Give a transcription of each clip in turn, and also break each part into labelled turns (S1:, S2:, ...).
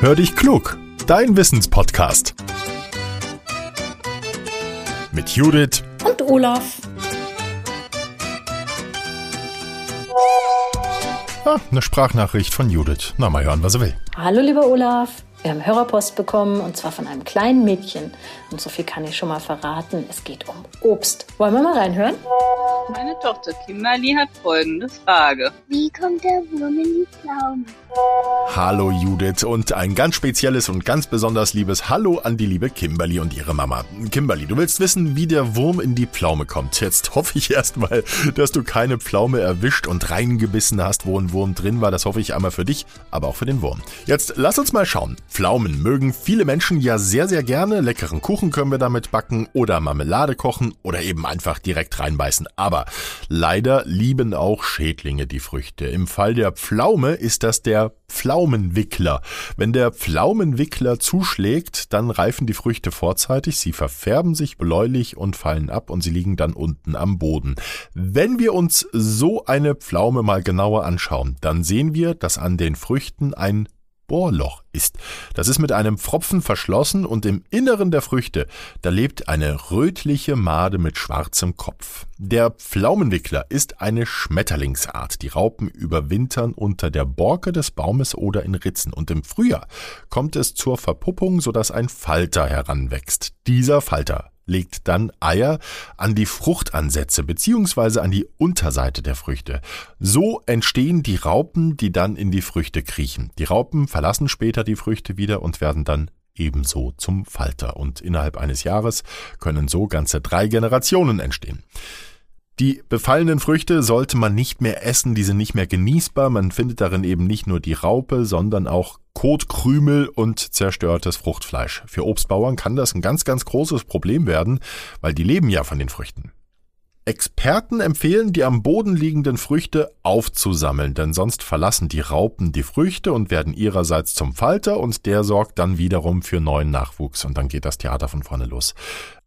S1: Hör dich klug, dein Wissenspodcast. Mit Judith
S2: und Olaf.
S1: Ah, eine Sprachnachricht von Judith. Na, mal hören, was er will.
S2: Hallo, lieber Olaf. Wir haben Hörerpost bekommen und zwar von einem kleinen Mädchen. Und so viel kann ich schon mal verraten. Es geht um Obst. Wollen wir mal reinhören?
S3: Meine Tochter Kimberly hat folgende Frage.
S4: Wie kommt der Wurm in die Pflaume?
S1: Hallo Judith und ein ganz spezielles und ganz besonders liebes Hallo an die liebe Kimberly und ihre Mama. Kimberly, du willst wissen, wie der Wurm in die Pflaume kommt. Jetzt hoffe ich erstmal, dass du keine Pflaume erwischt und reingebissen hast, wo ein Wurm drin war. Das hoffe ich einmal für dich, aber auch für den Wurm. Jetzt lass uns mal schauen. Pflaumen mögen viele Menschen ja sehr, sehr gerne. Leckeren Kuchen können wir damit backen oder Marmelade kochen oder eben einfach direkt reinbeißen. Aber leider lieben auch Schädlinge die Früchte. Im Fall der Pflaume ist das der Pflaumenwickler. Wenn der Pflaumenwickler zuschlägt, dann reifen die Früchte vorzeitig, sie verfärben sich bläulich und fallen ab und sie liegen dann unten am Boden. Wenn wir uns so eine Pflaume mal genauer anschauen, dann sehen wir, dass an den Früchten ein Bohrloch ist. Das ist mit einem Pfropfen verschlossen und im Inneren der Früchte, da lebt eine rötliche Made mit schwarzem Kopf. Der Pflaumenwickler ist eine Schmetterlingsart. Die Raupen überwintern unter der Borke des Baumes oder in Ritzen und im Frühjahr kommt es zur Verpuppung, sodass ein Falter heranwächst. Dieser Falter legt dann Eier an die Fruchtansätze bzw. an die Unterseite der Früchte. So entstehen die Raupen, die dann in die Früchte kriechen. Die Raupen verlassen später die Früchte wieder und werden dann ebenso zum Falter. Und innerhalb eines Jahres können so ganze drei Generationen entstehen. Die befallenen Früchte sollte man nicht mehr essen, die sind nicht mehr genießbar. Man findet darin eben nicht nur die Raupe, sondern auch Kotkrümel und zerstörtes Fruchtfleisch. Für Obstbauern kann das ein ganz, ganz großes Problem werden, weil die leben ja von den Früchten. Experten empfehlen, die am Boden liegenden Früchte aufzusammeln, denn sonst verlassen die Raupen die Früchte und werden ihrerseits zum Falter und der sorgt dann wiederum für neuen Nachwuchs und dann geht das Theater von vorne los.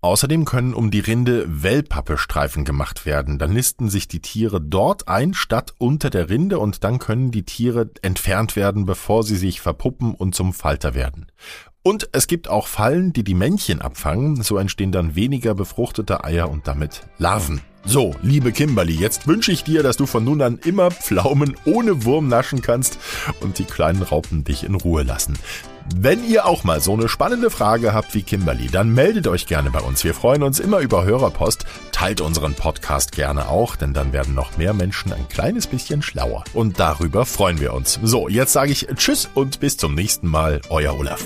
S1: Außerdem können um die Rinde Wellpappestreifen gemacht werden. Dann nisten sich die Tiere dort ein, statt unter der Rinde und dann können die Tiere entfernt werden, bevor sie sich verpuppen und zum Falter werden. Und es gibt auch Fallen, die die Männchen abfangen, so entstehen dann weniger befruchtete Eier und damit Larven. So, liebe Kimberly, jetzt wünsche ich dir, dass du von nun an immer Pflaumen ohne Wurm naschen kannst und die kleinen Raupen dich in Ruhe lassen. Wenn ihr auch mal so eine spannende Frage habt wie Kimberly, dann meldet euch gerne bei uns. Wir freuen uns immer über Hörerpost. Teilt unseren Podcast gerne auch, denn dann werden noch mehr Menschen ein kleines bisschen schlauer. Und darüber freuen wir uns. So, jetzt sage ich Tschüss und bis zum nächsten Mal. Euer Olaf.